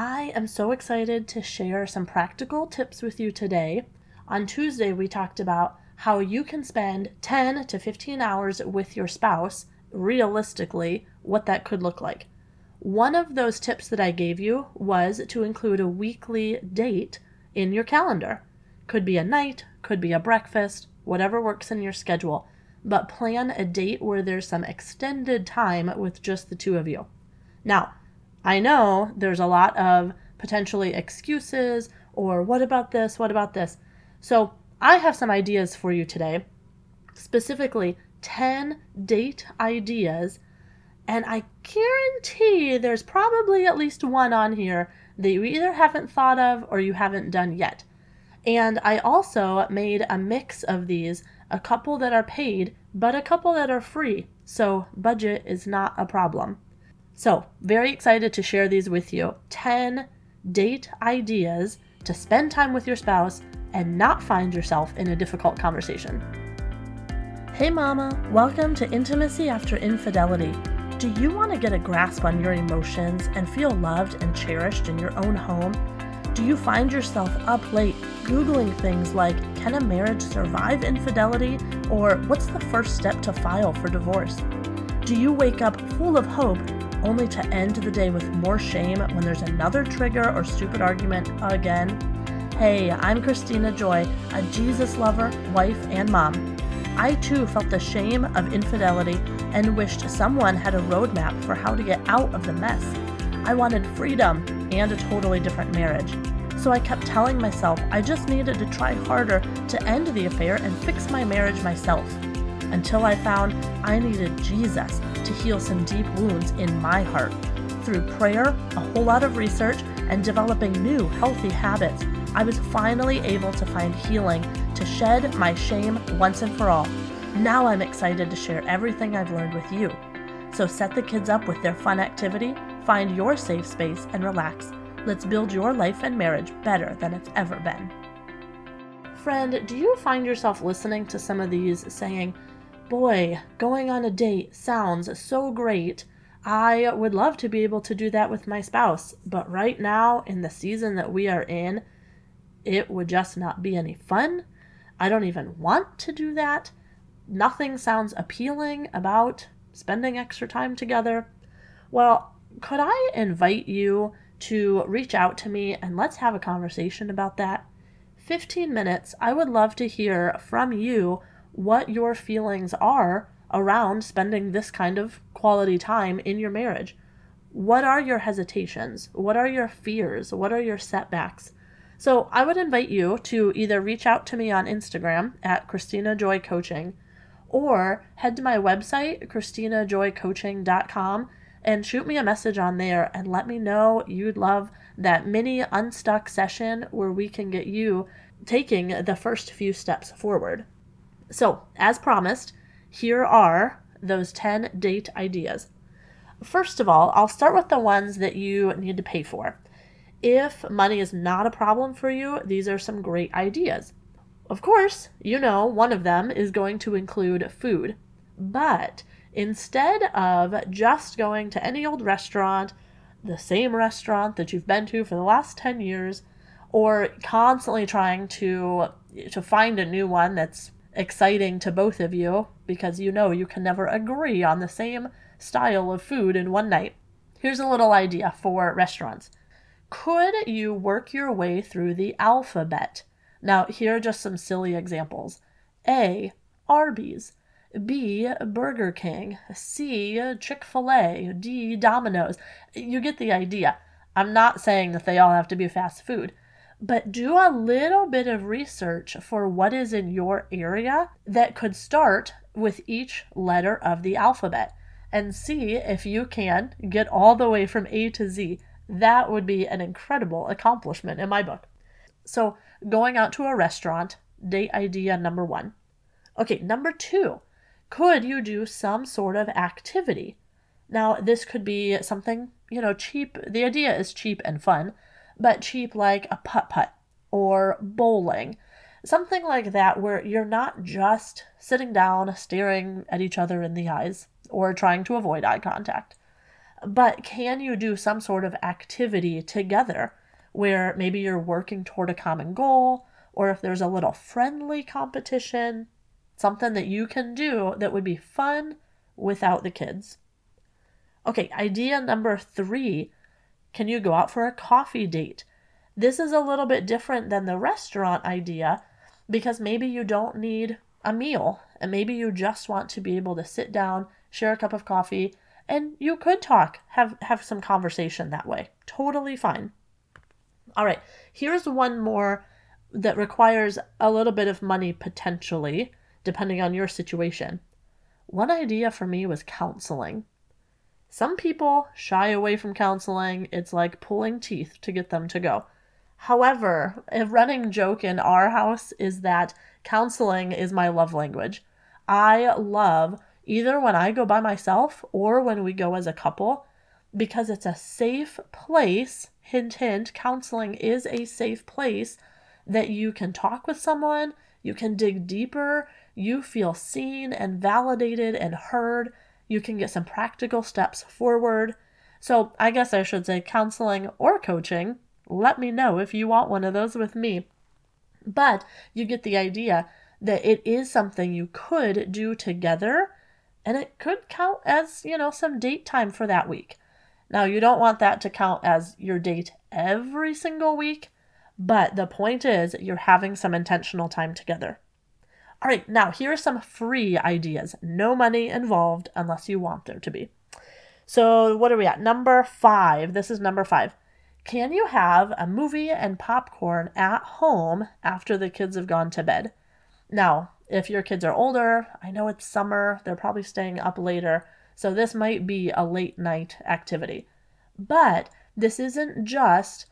I am so excited to share some practical tips with you today. On Tuesday, we talked about how you can spend 10 to 15 hours with your spouse, realistically, what that could look like. One of those tips that I gave you was to include a weekly date in your calendar. Could be a night, could be a breakfast, whatever works in your schedule. But plan a date where there's some extended time with just the two of you. Now, I know there's a lot of potentially excuses or what about this, what about this. So I have some ideas for you today, specifically 10 date ideas. And I guarantee there's probably at least one on here that you either haven't thought of or you haven't done yet. And I also made a mix of these a couple that are paid, but a couple that are free. So budget is not a problem. So, very excited to share these with you 10 date ideas to spend time with your spouse and not find yourself in a difficult conversation. Hey, Mama, welcome to Intimacy After Infidelity. Do you want to get a grasp on your emotions and feel loved and cherished in your own home? Do you find yourself up late Googling things like, Can a marriage survive infidelity? or What's the first step to file for divorce? Do you wake up full of hope only to end the day with more shame when there's another trigger or stupid argument again? Hey, I'm Kristina Joy, a Jesus lover, wife, and mom. I too felt the shame of infidelity and wished someone had a roadmap for how to get out of the mess. I wanted freedom and a totally different marriage. So I kept telling myself I just needed to try harder to end the affair and fix my marriage myself. Until I found I needed Jesus to heal some deep wounds in my heart. Through prayer, a whole lot of research, and developing new healthy habits, I was finally able to find healing to shed my shame once and for all. Now I'm excited to share everything I've learned with you. So set the kids up with their fun activity, find your safe space, and relax. Let's build your life and marriage better than it's ever been. Friend, do you find yourself listening to some of these saying, Boy, going on a date sounds so great. I would love to be able to do that with my spouse, but right now, in the season that we are in, it would just not be any fun. I don't even want to do that. Nothing sounds appealing about spending extra time together. Well, could I invite you to reach out to me and let's have a conversation about that? 15 minutes. I would love to hear from you what your feelings are around spending this kind of quality time in your marriage. What are your hesitations? What are your fears? What are your setbacks? So I would invite you to either reach out to me on Instagram at Kristina Joy Coaching or head to my website, KristinaJoyCoaching.com, and shoot me a message on there and let me know you'd love that mini unstuck session where we can get you taking the first few steps forward. So, as promised, here are those 10 date ideas. First of all, I'll start with the ones that you need to pay for. If money is not a problem for you, these are some great ideas. Of course, you know one of them is going to include food. But instead of just going to any old restaurant, the same restaurant that you've been to for the last 10 years, or constantly trying to to find a new one that's exciting to both of you because you know you can never agree on the same style of food in one night. Here's a little idea for restaurants. Could you work your way through the alphabet? Now, here are just some silly examples A. Arby's. B. Burger King. C. Chick fil A. D. Domino's. You get the idea. I'm not saying that they all have to be fast food, but do a little bit of research for what is in your area that could start with each letter of the alphabet and see if you can get all the way from A to Z. That would be an incredible accomplishment in my book. So, going out to a restaurant, date idea number one. Okay, number two, could you do some sort of activity? Now, this could be something, you know, cheap. The idea is cheap and fun but cheap like a putt putt or bowling. Something like that, where you're not just sitting down staring at each other in the eyes or trying to avoid eye contact. but can you do some sort of activity together where maybe you're working toward a common goal, or if there's a little friendly competition, something that you can do that would be fun without the kids? Okay, idea number three can you go out for a coffee date? This is a little bit different than the restaurant idea because maybe you don't need a meal and maybe you just want to be able to sit down, share a cup of coffee, and you could talk, have have some conversation that way. Totally fine. All right, here's one more that requires a little bit of money potentially, depending on your situation. One idea for me was counseling. Some people shy away from counseling. It's like pulling teeth to get them to go. However, a running joke in our house is that counseling is my love language. I love either when I go by myself or when we go as a couple because it's a safe place. Hint, hint, counseling is a safe place that you can talk with someone, you can dig deeper, you feel seen and validated and heard, you can get some practical steps forward. So, I guess I should say counseling or coaching. Let me know if you want one of those with me. But you get the idea that it is something you could do together and it could count as, you know, some date time for that week. Now, you don't want that to count as your date every single week, but the point is you're having some intentional time together. All right, now here are some free ideas. No money involved unless you want there to be. So, what are we at? Number five. This is number five. Can you have a movie and popcorn at home after the kids have gone to bed? Now, if your kids are older, I know it's summer, they're probably staying up later, so this might be a late night activity. But this isn't just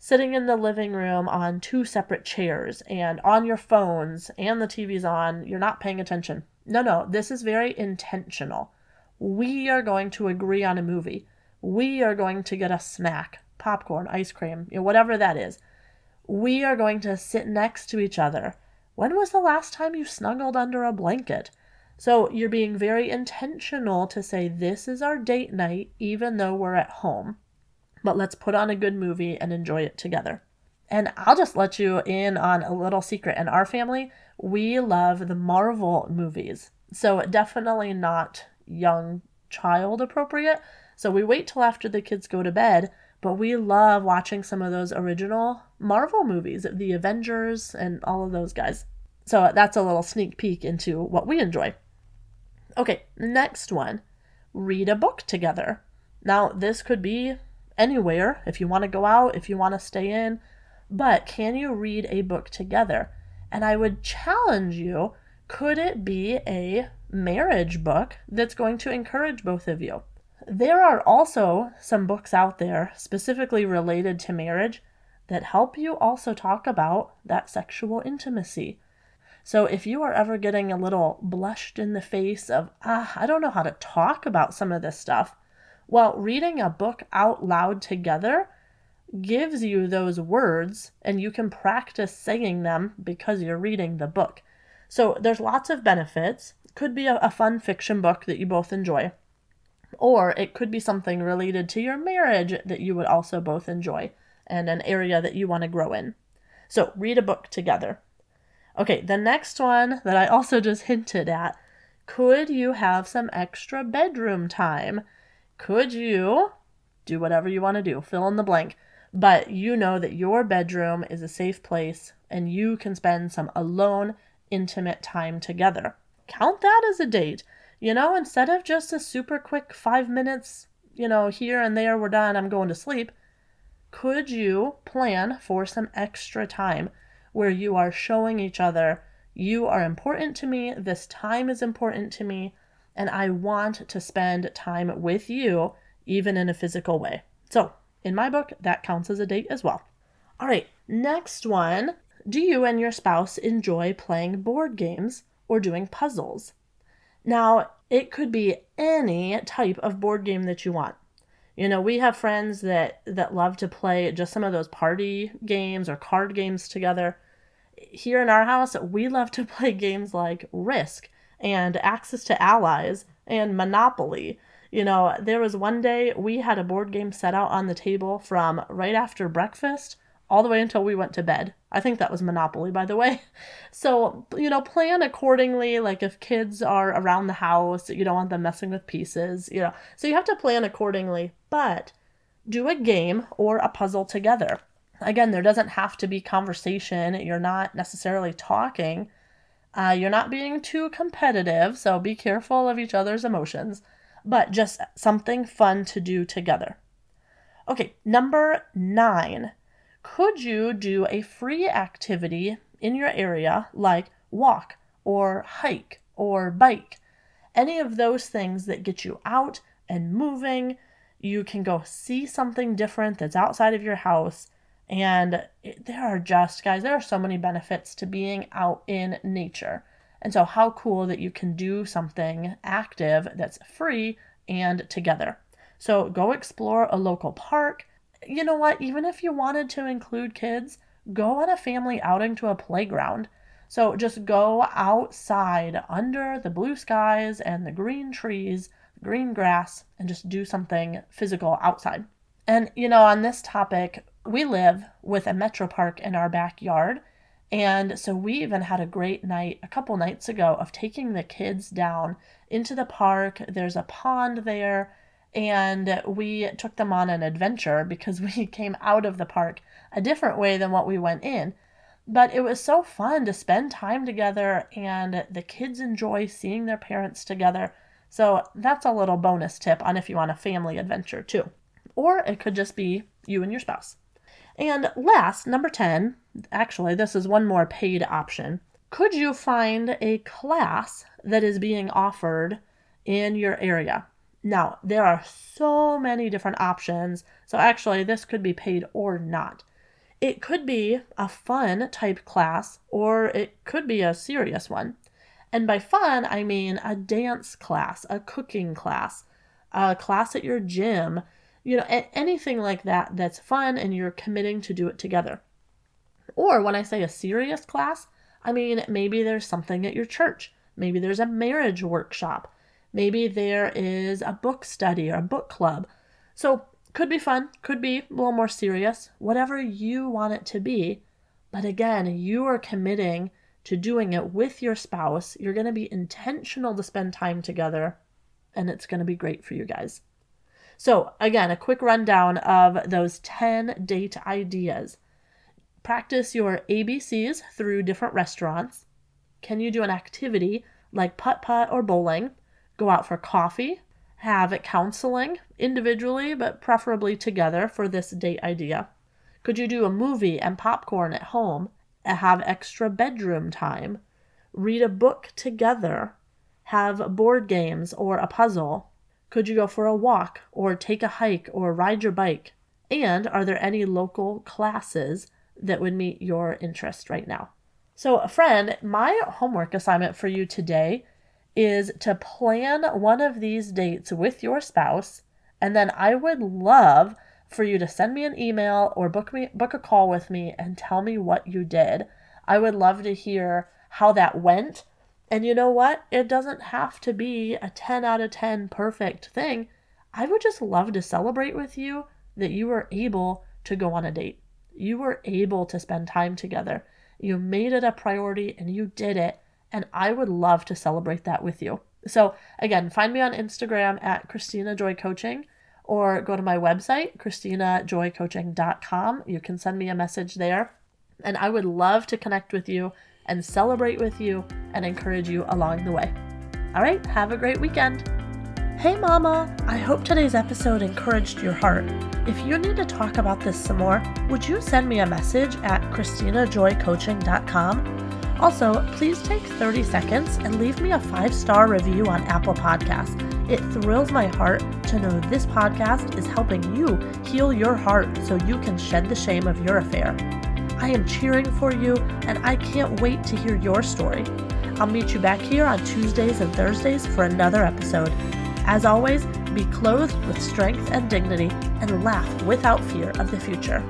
sitting in the living room on two separate chairs and on your phones and the TV's on, you're not paying attention. No, no, this is very intentional. We are going to agree on a movie. We are going to get a snack, popcorn, ice cream, you know, whatever that is. We are going to sit next to each other. When was the last time you snuggled under a blanket? So you're being very intentional to say, This is our date night, even though we're at home but let's put on a good movie and enjoy it together. And I'll just let you in on a little secret. In our family, we love the Marvel movies. So definitely not young child appropriate. So we wait till after the kids go to bed, but we love watching some of those original Marvel movies, the Avengers and all of those guys. So that's a little sneak peek into what we enjoy. Okay, next one read a book together. Now, this could be anywhere if you want to go out, if you want to stay in, but can you read a book together? And I would challenge you could it be a marriage book that's going to encourage both of you? There are also some books out there specifically related to marriage that help you also talk about that sexual intimacy. So if you are ever getting a little blushed in the face of, ah, I don't know how to talk about some of this stuff, well, reading a book out loud together gives you those words and you can practice saying them because you're reading the book. So there's lots of benefits. Could be a, a, fun fiction book that you both enjoy, or it could be something related to your marriage that you would also both enjoy and an area that you want to grow in. So read a book together. Okay, the next one that I also just hinted at could you have some extra bedroom time? Could you do whatever you want to do, fill in the blank, but you know that your bedroom is a safe place and you can spend some alone, intimate time together. Count that as a date. You know, instead of just a super quick five minutes, you know, here and there, we're done, I'm going to sleep. Could you plan for some extra time where you are showing each other, you are important to me, this time is important to me, and I want to spend time with you, even in a physical way. So, in my book, that counts as a date as well. All right, next one. Do you and your spouse enjoy playing board games or doing puzzles? Now, it could be any type of board game that you want. You know, we have friends that that love to play just some of those party games or card games together. Here in our house, we love to play games like Risk and Axis and Allies and monopoly. You know, there was one day we had a board game set out on the table from right after breakfast all the way until we went to bed. I think that was Monopoly, by the way. So, you know, plan accordingly. Like if kids are around the house, you don't want them messing with pieces, you know. So you have to plan accordingly, but do a game or a puzzle together. Again, there doesn't have to be conversation. You're not necessarily talking. Uh, you're not being too competitive, so be careful of each other's emotions, but just something fun to do together. Okay, number nine could you do a free activity in your area like walk or hike or bike? Any of those things that get you out and moving. You can go see something different that's outside of your house. And it, there are just, guys, there are so many benefits to being out in nature. And so, how cool that you can do something active that's free and together. So, go explore a local park, you know what? Even if you wanted to include kids, go on a family outing to a playground. So just go outside under the blue skies and the green trees, green grass, and just do something physical outside. And, you know, on this topic, we live with a metro park in our backyard. And so we even had a great night a couple nights ago of taking the kids down into the park. There's a pond there and we took them on an adventure because we came out of the park a different way than what we went in. But it was so fun to spend time together, and the kids enjoy seeing their parents together. So that's a little bonus tip on if you want a family adventure too. Or it could just be you and your spouse. And last, number 10, actually, this is one more paid option. Could you find a class that is being offered in your area? Now, there are so many different options, so actually, this could be paid or not. It could be a fun type class, or it could be a serious one. And by fun, I mean a dance class, a cooking class, a class at your gym, you know, anything like that that's fun and you're committing to do it together. Or when I say a serious class, I mean maybe there's something at your church. Maybe there's a marriage workshop. Maybe there is a book study or a book club. So, could be fun, could be a little more serious, whatever you want it to be. But again, you are committing to doing it with your spouse. You're going to be intentional to spend time together, and it's going to be great for you guys. So, again, a quick rundown of those 10 date ideas. Practice your ABCs through different restaurants. Can you do an activity like putt putt or bowling? go out for coffee, have counseling individually, but preferably together for this date idea. Could you do a movie and popcorn at home, have extra bedroom time, read a book together, have board games or a puzzle? Could you go for a walk or take a hike or ride your bike? And are there any local classes that would meet your interest right now? So, friend, my homework assignment for you today is to plan one of these dates with your spouse. And then I would love for you to send me an email or book me book a call with me and tell me what you did. I would love to hear how that went. And you know what? It doesn't have to be a 10 out of 10 perfect thing. I would just love to celebrate with you that you were able to go on a date. You were able to spend time together. You made it a priority and you did it and I would love to celebrate that with you. So, again, find me on Instagram at Kristina Joy Coaching or go to my website, KristinaJoyCoaching.com. You can send me a message there, and I would love to connect with you and celebrate with you and encourage you along the way. All right, have a great weekend. Hey, Mama! I hope today's episode encouraged your heart. If you need to talk about this some more, would you send me a message at KristinaJoyCoaching.com? Also, please take 30 seconds and leave me a five star review on Apple Podcasts. It thrills my heart to know this podcast is helping you heal your heart so you can shed the shame of your affair. I am cheering for you and I can't wait to hear your story. I'll meet you back here on Tuesdays and Thursdays for another episode. As always, be clothed with strength and dignity and laugh without fear of the future.